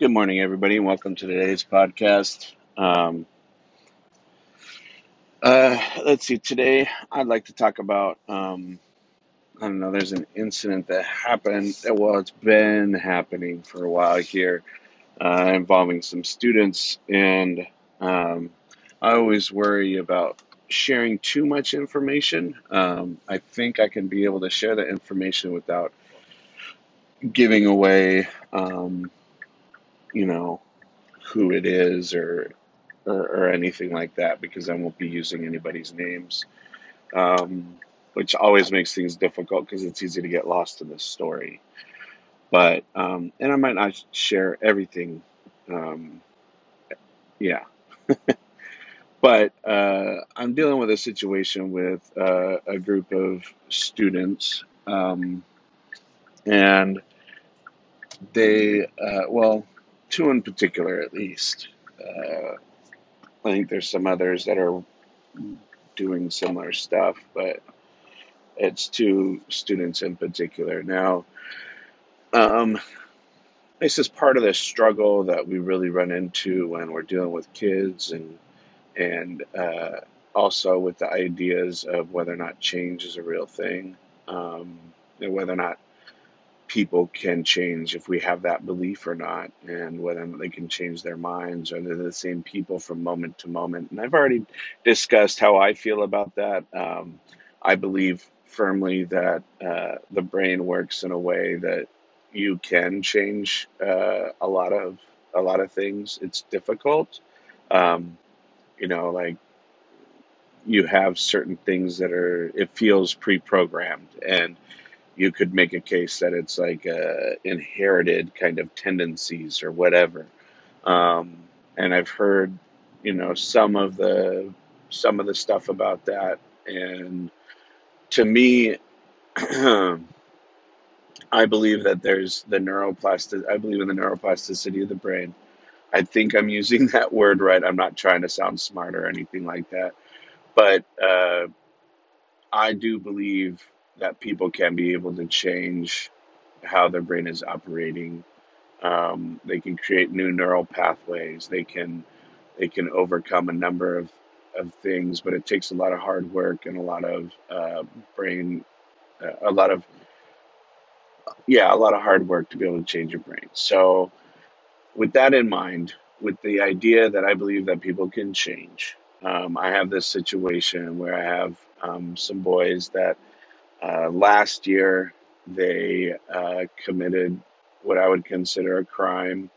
Good morning, everybody, and welcome to today's podcast. Um, uh, let's see. Today, I'd like to talk about. Um, I don't know. There's an incident that happened. That well, it's been happening for a while here, uh, involving some students, and um, I always worry about sharing too much information. Um, I think I can be able to share the information without giving away, um, you know, who it is or or, or anything like that because I won't be using anybody's names, um, which always makes things difficult because it's easy to get lost in this story. But um, and I might not share everything, um, yeah. But uh, I'm dealing with a situation with uh, a group of students, um, and they, uh, well, two in particular at least. Uh, I think there's some others that are doing similar stuff, but it's two students in particular. Now, um, this is part of the struggle that we really run into when we're dealing with kids and and uh, also with the ideas of whether or not change is a real thing, um, and whether or not people can change if we have that belief or not, and whether they can change their minds or they're the same people from moment to moment. And I've already discussed how I feel about that. Um, I believe firmly that uh, the brain works in a way that you can change uh, a lot of a lot of things. It's difficult, um, you know, like you have certain things that are it feels pre-programmed and you could make a case that it's like uh, inherited kind of tendencies or whatever. Um, and I've heard, you know, some of the some of the stuff about that, and to me, I believe that there's the neuroplastic. I believe in the neuroplasticity of the brain. I think I'm using that word right. I'm not trying to sound smart or anything like that, but uh, I do believe that people can be able to change how their brain is operating. Um, they can create new neural pathways. They can they can overcome a number of, of things, but it takes a lot of hard work and a lot of uh, brain, uh, a lot of yeah, a lot of hard work to be able to change your brain. So, with that in mind, with the idea that I believe that people can change, um, I have this situation where I have um, some boys that uh, last year, they uh, committed what I would consider a crime.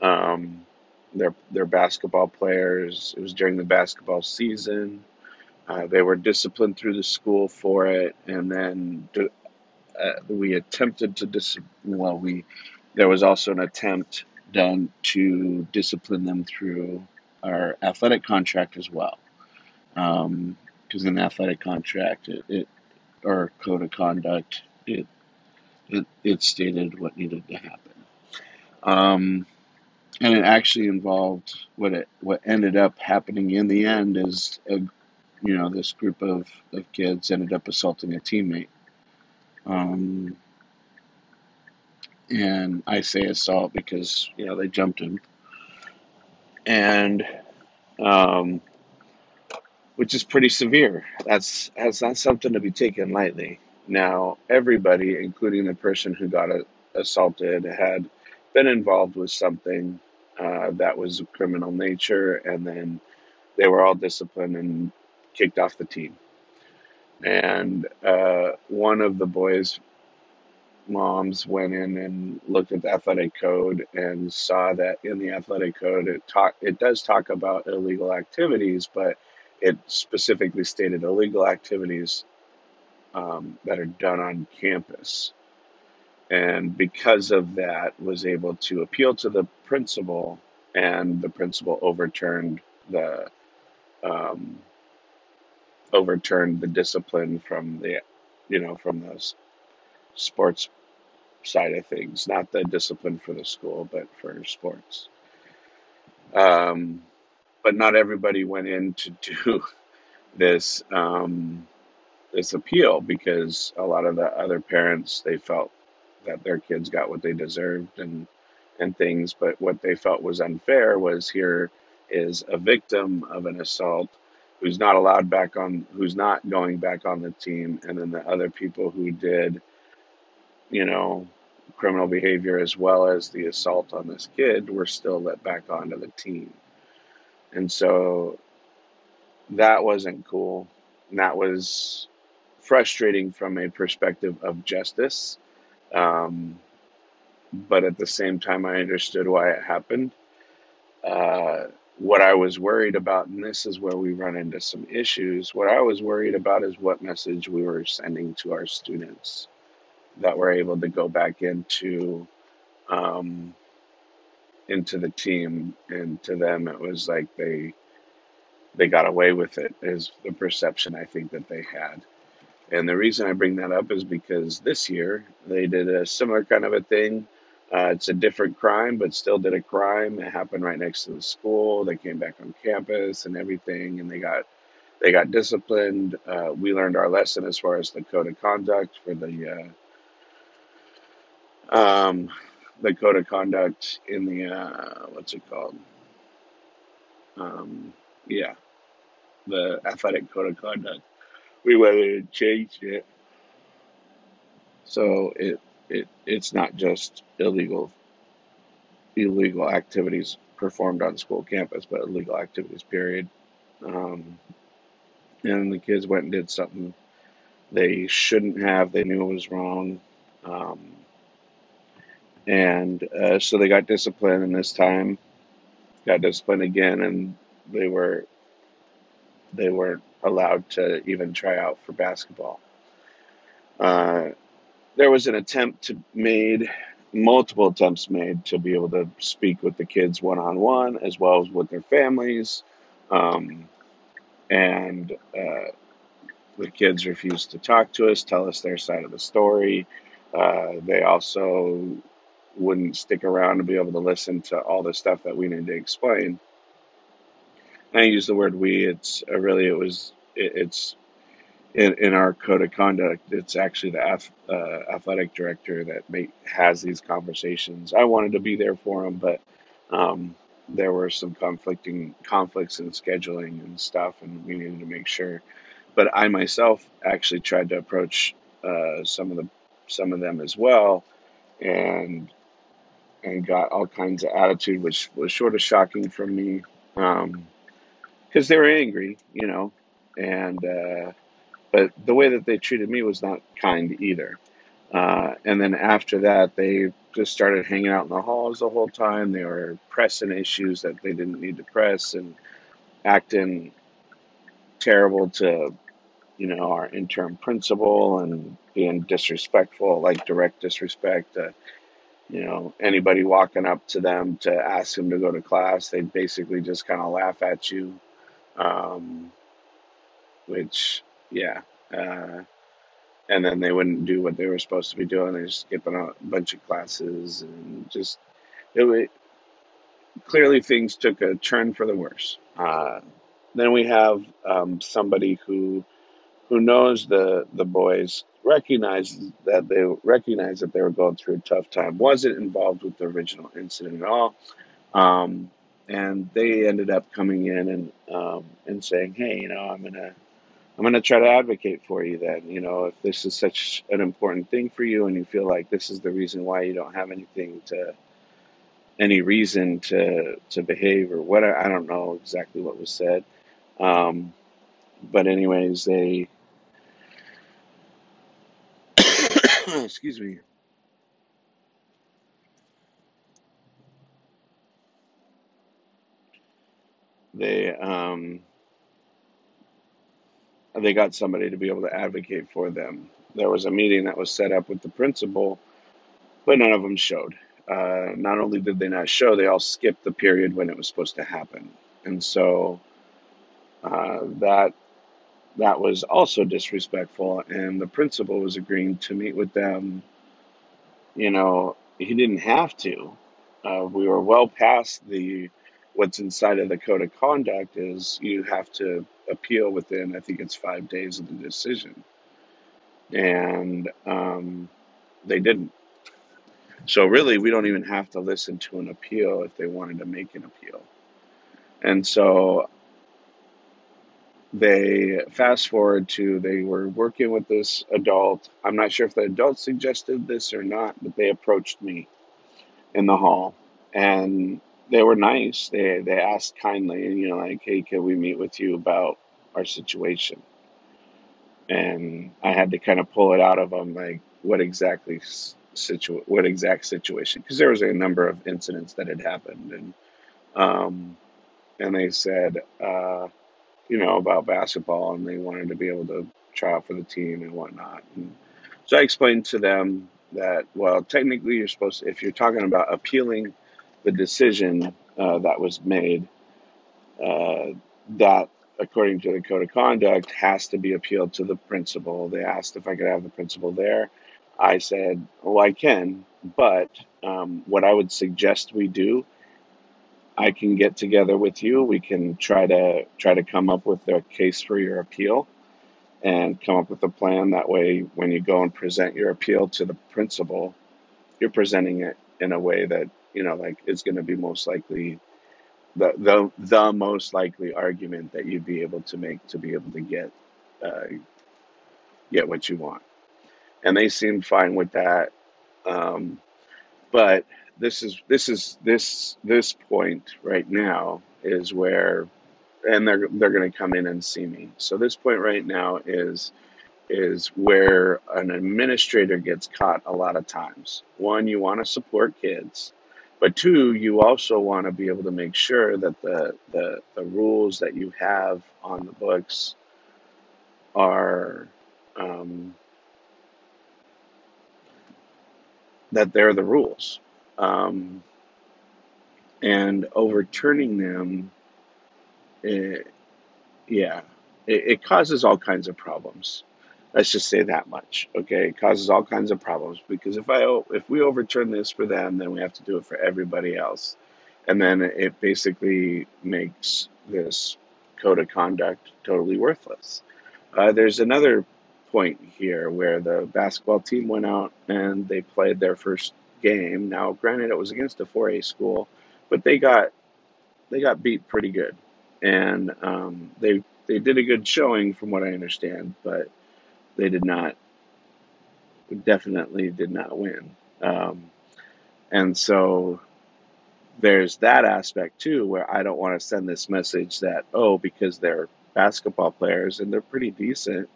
Um, they're, they're basketball players. It was during the basketball season. Uh, they were disciplined through the school for it, and then uh, we attempted to dis. Well, we there was also an attempt done to discipline them through our athletic contract as well. Because um, the athletic contract, it, it our code of conduct, it it, it stated what needed to happen. Um, and it actually involved what it what ended up happening in the end is a, you know this group of, of kids ended up assaulting a teammate. Um, and I say assault because you know they jumped him, and um, which is pretty severe. That's that's not something to be taken lightly. Now, everybody, including the person who got a, assaulted, had been involved with something uh, that was of criminal nature, and then they were all disciplined and kicked off the team. And uh, one of the boys' moms went in and looked at the athletic code and saw that in the athletic code it talk it does talk about illegal activities, but it specifically stated illegal activities um, that are done on campus. And because of that was able to appeal to the principal and the principal overturned the um, overturned the discipline from the you know from the sports side of things. Not the discipline for the school but for sports. Um, but not everybody went in to do this um, this appeal because a lot of the other parents they felt that their kids got what they deserved and and things. But what they felt was unfair was here is a victim of an assault who's not allowed back on, who's not going back on the team, and then the other people who did, you know, criminal behavior as well as the assault on this kid were still let back onto the team. And so that wasn't cool. And that was frustrating from a perspective of justice. Um, but at the same time, I understood why it happened. Uh, what I was worried about, and this is where we run into some issues, what I was worried about is what message we were sending to our students that were able to go back into um, into the team, and to them it was like they they got away with it is the perception I think that they had. And the reason I bring that up is because this year they did a similar kind of a thing. Uh, it's a different crime, but still did a crime. It happened right next to the school. They came back on campus and everything, and they got they got disciplined. Uh, we learned our lesson as far as the code of conduct for the uh, um, the code of conduct in the uh, what's it called? Um, yeah, the athletic code of conduct. We went and changed it so it it it's not just illegal illegal activities performed on school campus, but illegal activities period. Um, and the kids went and did something they shouldn't have. They knew it was wrong. Um, and uh, so they got disciplined, and this time got disciplined again, and they were they weren't allowed to even try out for basketball. Uh, there was an attempt to made multiple attempts made to be able to speak with the kids one on one as well as with their families um, and uh, the kids refused to talk to us tell us their side of the story uh, they also wouldn't stick around to be able to listen to all the stuff that we needed to explain i use the word we it's uh, really it was it, it's in, in our code of conduct, it's actually the ath- uh, athletic director that make, has these conversations. I wanted to be there for him, but um, there were some conflicting conflicts in scheduling and stuff, and we needed to make sure. But I myself actually tried to approach uh, some of the some of them as well, and and got all kinds of attitude, which was sort of shocking for me because um, they were angry, you know, and. Uh, but the way that they treated me was not kind either. Uh, and then after that, they just started hanging out in the halls the whole time. They were pressing issues that they didn't need to press and acting terrible to, you know, our interim principal and being disrespectful, like direct disrespect. To, you know, anybody walking up to them to ask them to go to class, they basically just kind of laugh at you. Um, which yeah. Uh, and then they wouldn't do what they were supposed to be doing. They just skipping a bunch of classes and just it was, clearly things took a turn for the worse. Uh, then we have um, somebody who who knows the the boys, recognizes that they recognize that they were going through a tough time, wasn't involved with the original incident at all, um, and they ended up coming in and um, and saying, "Hey, you know, I'm gonna I'm to try to advocate for you then. You know, if this is such an important thing for you and you feel like this is the reason why you don't have anything to, any reason to, to behave or what, I don't know exactly what was said. Um, but, anyways, they, excuse me, they, um, they got somebody to be able to advocate for them. There was a meeting that was set up with the principal, but none of them showed. Uh, not only did they not show, they all skipped the period when it was supposed to happen, and so uh, that that was also disrespectful. And the principal was agreeing to meet with them. You know, he didn't have to. Uh, we were well past the what's inside of the code of conduct is you have to appeal within, I think it's five days of the decision. And um, they didn't. So really, we don't even have to listen to an appeal if they wanted to make an appeal. And so they fast forward to they were working with this adult. I'm not sure if the adult suggested this or not, but they approached me in the hall and they were nice. They they asked kindly, and you know, like, hey, can we meet with you about our situation? And I had to kind of pull it out of them, like, what exactly situ what exact situation? Because there was a number of incidents that had happened, and um, and they said, uh, you know, about basketball, and they wanted to be able to try out for the team and whatnot. And so I explained to them that, well, technically, you're supposed to, if you're talking about appealing the decision uh, that was made, uh, that according to the code of conduct has to be appealed to the principal. They asked if I could have the principal there. I said, well, I can, but um, what I would suggest we do, I can get together with you. We can try to try to come up with a case for your appeal and come up with a plan. That way, when you go and present your appeal to the principal, you're presenting it in a way that you know, like is going to be most likely the the the most likely argument that you'd be able to make to be able to get uh, get what you want. And they seemed fine with that. Um, but this is this is this this point right now is where and they're they're going to come in and see me. So this point right now is is where an administrator gets caught a lot of times. One, you want to support kids, but two, you also want to be able to make sure that the the, the rules that you have on the books are um, that they're the rules, um, and overturning them, eh, yeah, it, it causes all kinds of problems. Let's just say that much, okay? It causes all kinds of problems because if I if we overturn this for them, then we have to do it for everybody else, and then it basically makes this code of conduct totally worthless. Uh, there's another point here where the basketball team went out and they played their first game. Now, granted, it was against a 4A school, but they got they got beat pretty good, and um, they they did a good showing from what I understand, but they did not definitely did not win. Um, and so there's that aspect too, where I don't want to send this message that oh, because they're basketball players and they're pretty decent,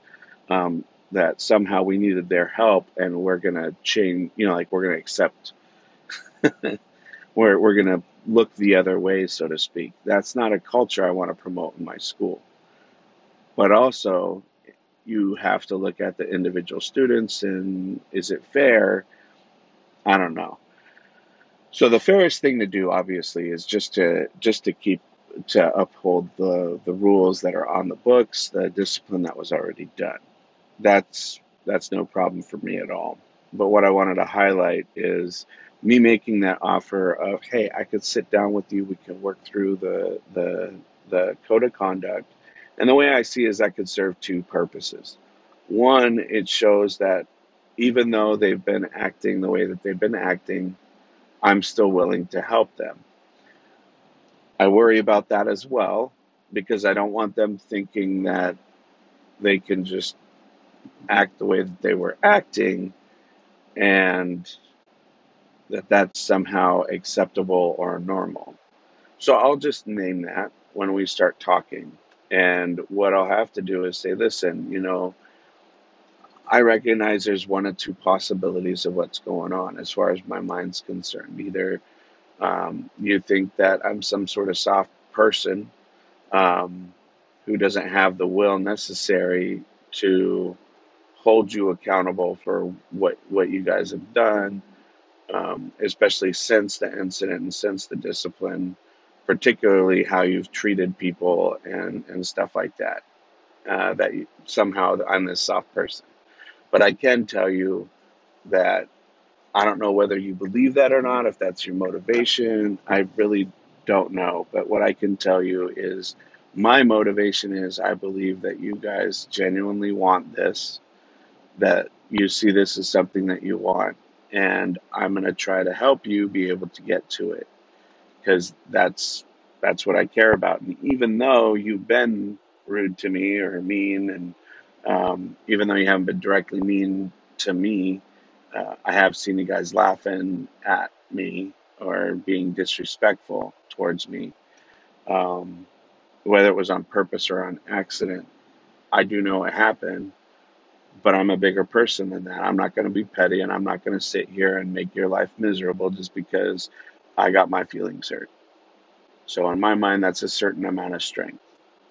um, that somehow we needed their help and we're gonna change. You know, like we're gonna accept. we're we're gonna look the other way, so to speak. That's not a culture I want to promote in my school. But also, you have to look at the individual students and is it fair? I don't know. So the fairest thing to do, obviously, is just to just to keep to uphold the the rules that are on the books, the discipline that was already done. That's that's no problem for me at all. But what I wanted to highlight is me making that offer of, hey, I could sit down with you, we can work through the the the code of conduct. And the way I see is that could serve two purposes. One, it shows that even though they've been acting the way that they've been acting, I'm still willing to help them. I worry about that as well because I don't want them thinking that they can just act the way that they were acting and that that's somehow acceptable or normal. So I'll just name that when we start talking. And what I'll have to do is say, listen, you know, I recognize there's one or two possibilities of what's going on as far as my mind's concerned. Either um, you think that I'm some sort of soft person um, who doesn't have the will necessary to hold you accountable for what what you guys have done, um, especially since the incident and since the discipline, particularly how you've treated people and and stuff like that. Uh, that you, somehow I'm this soft person, but I can tell you that I don't know whether you believe that or not, if that's your motivation. I really don't know. But what I can tell you is my motivation is I believe that you guys genuinely want this, that you see this as something that you want. and I'm going to try to help you be able to get to it because that's that's what I care about. And even though you've been rude to me or mean, and um, even though you haven't been directly mean to me, uh, I have seen you guys laughing at me or being disrespectful towards me, um, whether it was on purpose or on accident. I do know it happened, but I'm a bigger person than that. I'm not going to be petty and I'm not going to sit here and make your life miserable just because I got my feelings hurt. So, in my mind, that's a certain amount of strength,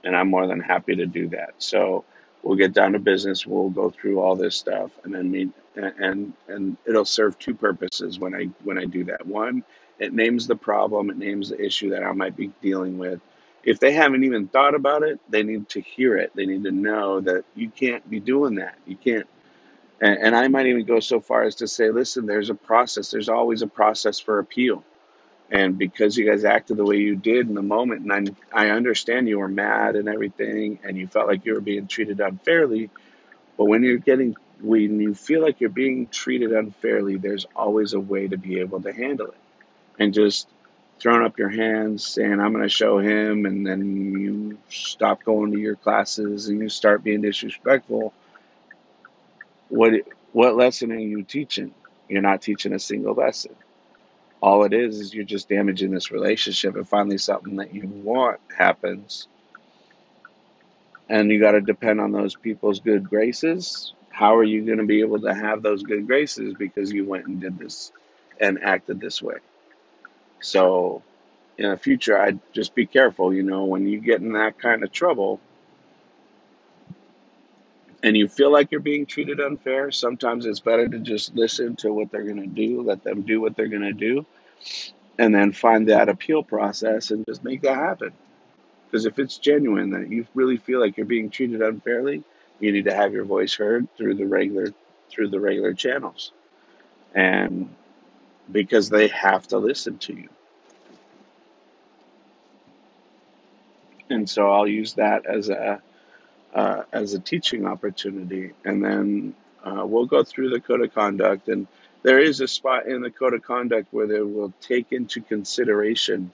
and I'm more than happy to do that. So, we'll get down to business. We'll go through all this stuff, and then meet, and and, and it'll serve two purposes when I when I do that. One, it names the problem, it names the issue that I might be dealing with. If they haven't even thought about it, they need to hear it. They need to know that you can't be doing that. You can't. And, and I might even go so far as to say, listen, there's a process. There's always a process for appeal and because you guys acted the way you did in the moment and I, I understand you were mad and everything and you felt like you were being treated unfairly but when you're getting when you feel like you're being treated unfairly there's always a way to be able to handle it and just throwing up your hands saying i'm going to show him and then you stop going to your classes and you start being disrespectful. What what lesson are you teaching? You're not teaching a single lesson. All it is is you're just damaging this relationship and finally something that you want happens. And you got to depend on those people's good graces. How are you going to be able to have those good graces? Because you went and did this and acted this way so in the future i'd just be careful you know when you get in that kind of trouble and you feel like you're being treated unfair sometimes it's better to just listen to what they're going to do let them do what they're going to do and then find that appeal process and just make that happen. Because if it's genuine that you really feel like you're being treated unfairly, you need to have your voice heard through the regular through the regular channels. And because they have to listen to you. And so I'll use that as a uh, as a teaching opportunity, and then uh, we'll go through the code of conduct and there is a spot in the code of conduct where they will take into consideration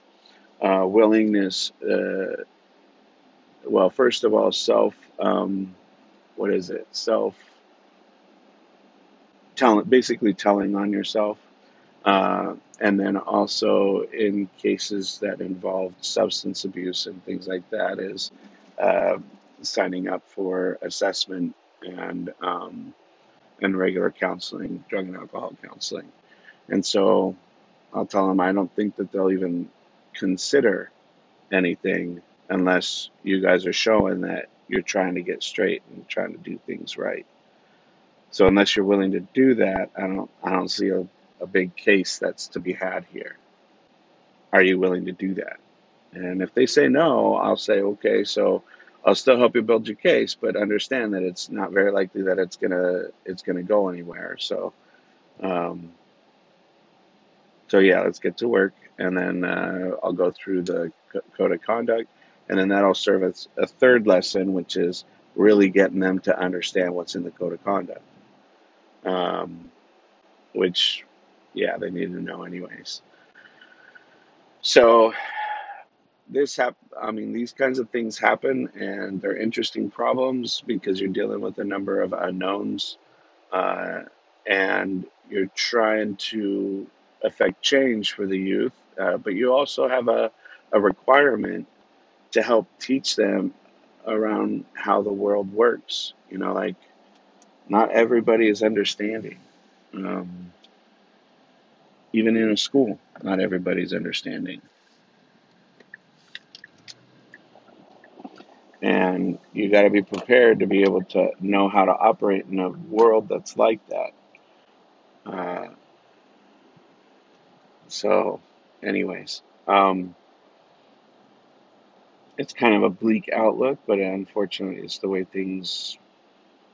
uh, willingness. Uh, well, first of all, self. Um, what is it? Self. Telling, basically telling on yourself, uh, and then also in cases that involve substance abuse and things like that, is uh, signing up for assessment and um, and regular counseling, drug and alcohol counseling. And so I'll tell them I don't think that they'll even consider anything unless you guys are showing that you're trying to get straight and trying to do things right. So unless you're willing to do that, I don't I don't see a, a big case that's to be had here. Are you willing to do that? And if they say no, I'll say, okay, so I'll still help you build your case, but understand that it's not very likely that it's gonna it's gonna go anywhere. So, um, so yeah, let's get to work, and then uh, I'll go through the code of conduct, and then that'll serve as a third lesson, which is really getting them to understand what's in the code of conduct. Um, which, yeah, they need to know anyways. So this hap- I mean, these kinds of things happen, and they're interesting problems because you're dealing with a number of unknowns, uh, and you're trying to affect change for the youth. Uh, but you also have a, a requirement to help teach them around how the world works. You know, like not everybody is understanding. Um, even in a school, not everybody's understanding. and you got to be prepared to be able to know how to operate in a world that's like that. Uh, so, anyways, um, it's kind of a bleak outlook, but unfortunately, it's the way things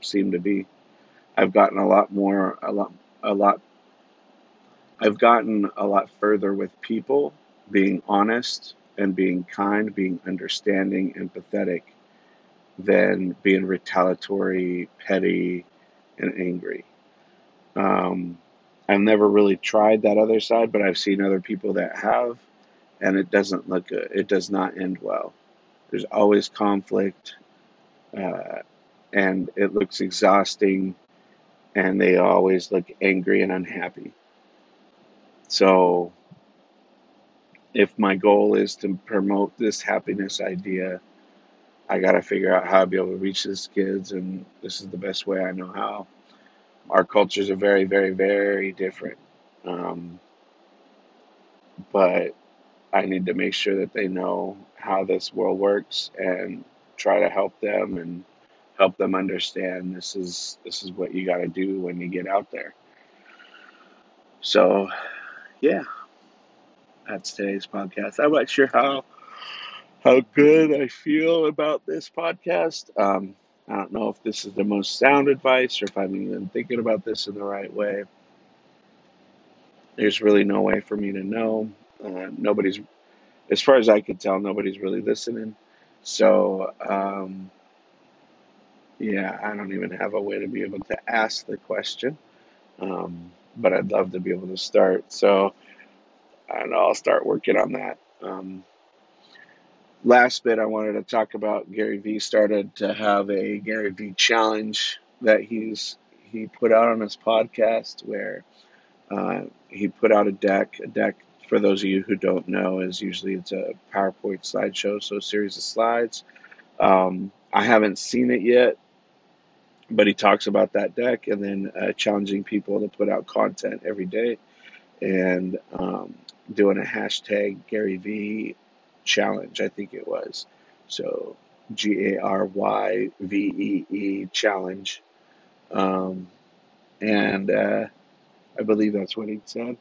seem to be. I've gotten a lot more, a lot, a lot. I've gotten a lot further with people being honest and being kind, being understanding, empathetic than being retaliatory, petty, and angry. Um, I've never really tried that other side, but I've seen other people that have, and it doesn't look good. It does not end well. There's always conflict, uh, and it looks exhausting, and they always look angry and unhappy. So, if my goal is to promote this happiness idea, I got to figure out how to be able to reach these kids, and this is the best way I know how. Our cultures are very, very, very different. Um, but I need to make sure that they know how this world works and try to help them and help them understand this is this is what you got to do when you get out there. So, yeah, that's today's podcast. I'm not sure how how good I feel about this podcast. Um, I don't know if this is the most sound advice or if I'm even thinking about this in the right way. There's really no way for me to know. Uh, nobody's, as far as I can tell, nobody's really listening. So, um, yeah, I don't even have a way to be able to ask the question. Um, but I'd love to be able to start. So, I know, I'll start working on that. Um, last bit I wanted to talk about Gary Vee started to have a Gary Vee challenge that he's he put out on his podcast where uh, he put out a deck. A deck, for those of you who don't know, is usually it's a PowerPoint slideshow, so a series of slides. Um, I haven't seen it yet, but he talks about that deck and then uh, challenging people to put out content every day and um, doing a hashtag Gary Vee challenge, I think it was. So G A R Y V E E challenge. Um, and uh, I believe that's what he said.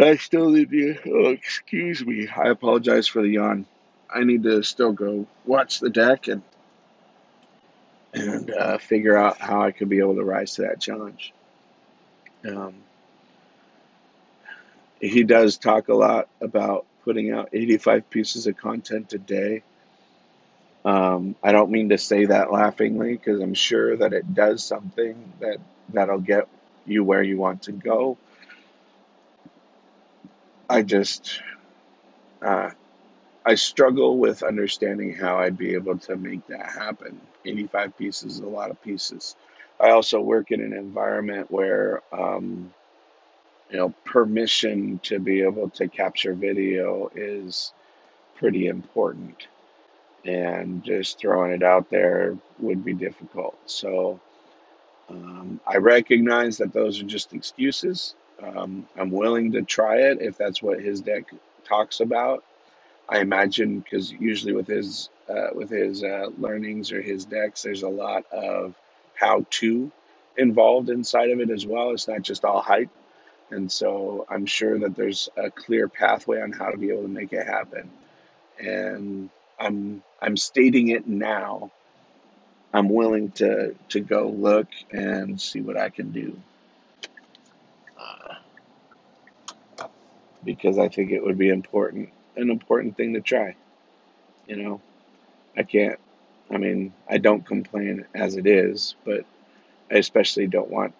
I still need to, oh, excuse me. I apologize for the yawn. I need to still go watch the deck and and uh, figure out how I could be able to rise to that challenge. Um, he does talk a lot about putting out 85 pieces of content a day. Um, I don't mean to say that laughingly because I'm sure that it does something that that'll get you where you want to go. I just uh, I struggle with understanding how I'd be able to make that happen. 85 pieces is a lot of pieces. I also work in an environment where um, you know, permission to be able to capture video is pretty important. And just throwing it out there would be difficult. So um, I recognize that those are just excuses. Um, I'm willing to try it if that's what his deck talks about. I imagine because usually with his uh, with his uh, learnings or his decks, there's a lot of how to involved inside of it as well. It's not just all hype. And so I'm sure that there's a clear pathway on how to be able to make it happen. And I'm I'm stating it now. I'm willing to to go look and see what I can do. Uh, because I think it would be important, an important thing to try. You know, I can't. I mean, I don't complain as it is, but I especially don't want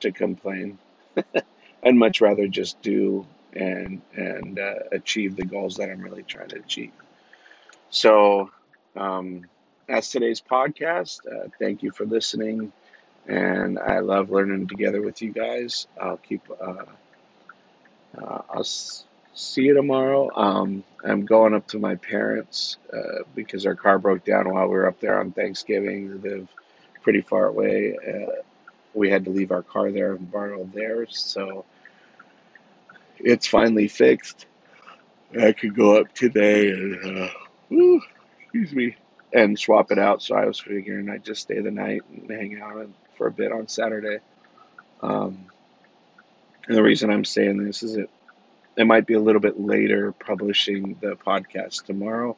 to complain. I'd much rather just do and and uh, achieve the goals that I'm really trying to achieve. So um, that's today's podcast. Uh, thank you for listening, and I love learning together with you guys. I'll keep. Uh, uh I'll see you tomorrow. Um, I'm going up to my parents uh, because our car broke down while we were up there on Thanksgiving. They live pretty far away. Uh, we had to leave our car there and borrow theirs, so it's finally fixed. I could go up today and, uh, whew, excuse me, and swap it out. So I was figuring I'd just stay the night and hang out for a bit on Saturday. Um, and the reason I'm saying this is it, it might be a little bit later publishing the podcast tomorrow.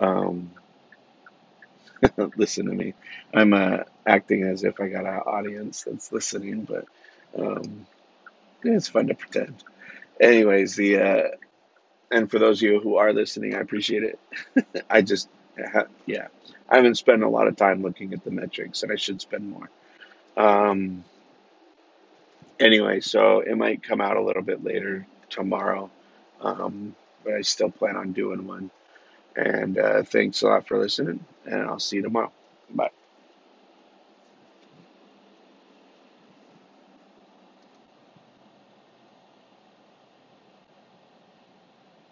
Um, listen to me. I'm uh, acting as if I got an audience that's listening, but um, yeah, it's fun to pretend anyways, the uh, and for those of you who are listening, I appreciate it. I just, yeah, I haven't spent a lot of time looking at the metrics, and I should spend more. Um, Anyway, so it might come out a little bit later tomorrow, um, but I still plan on doing one. And uh, thanks a lot for listening, and I'll see you tomorrow. Bye.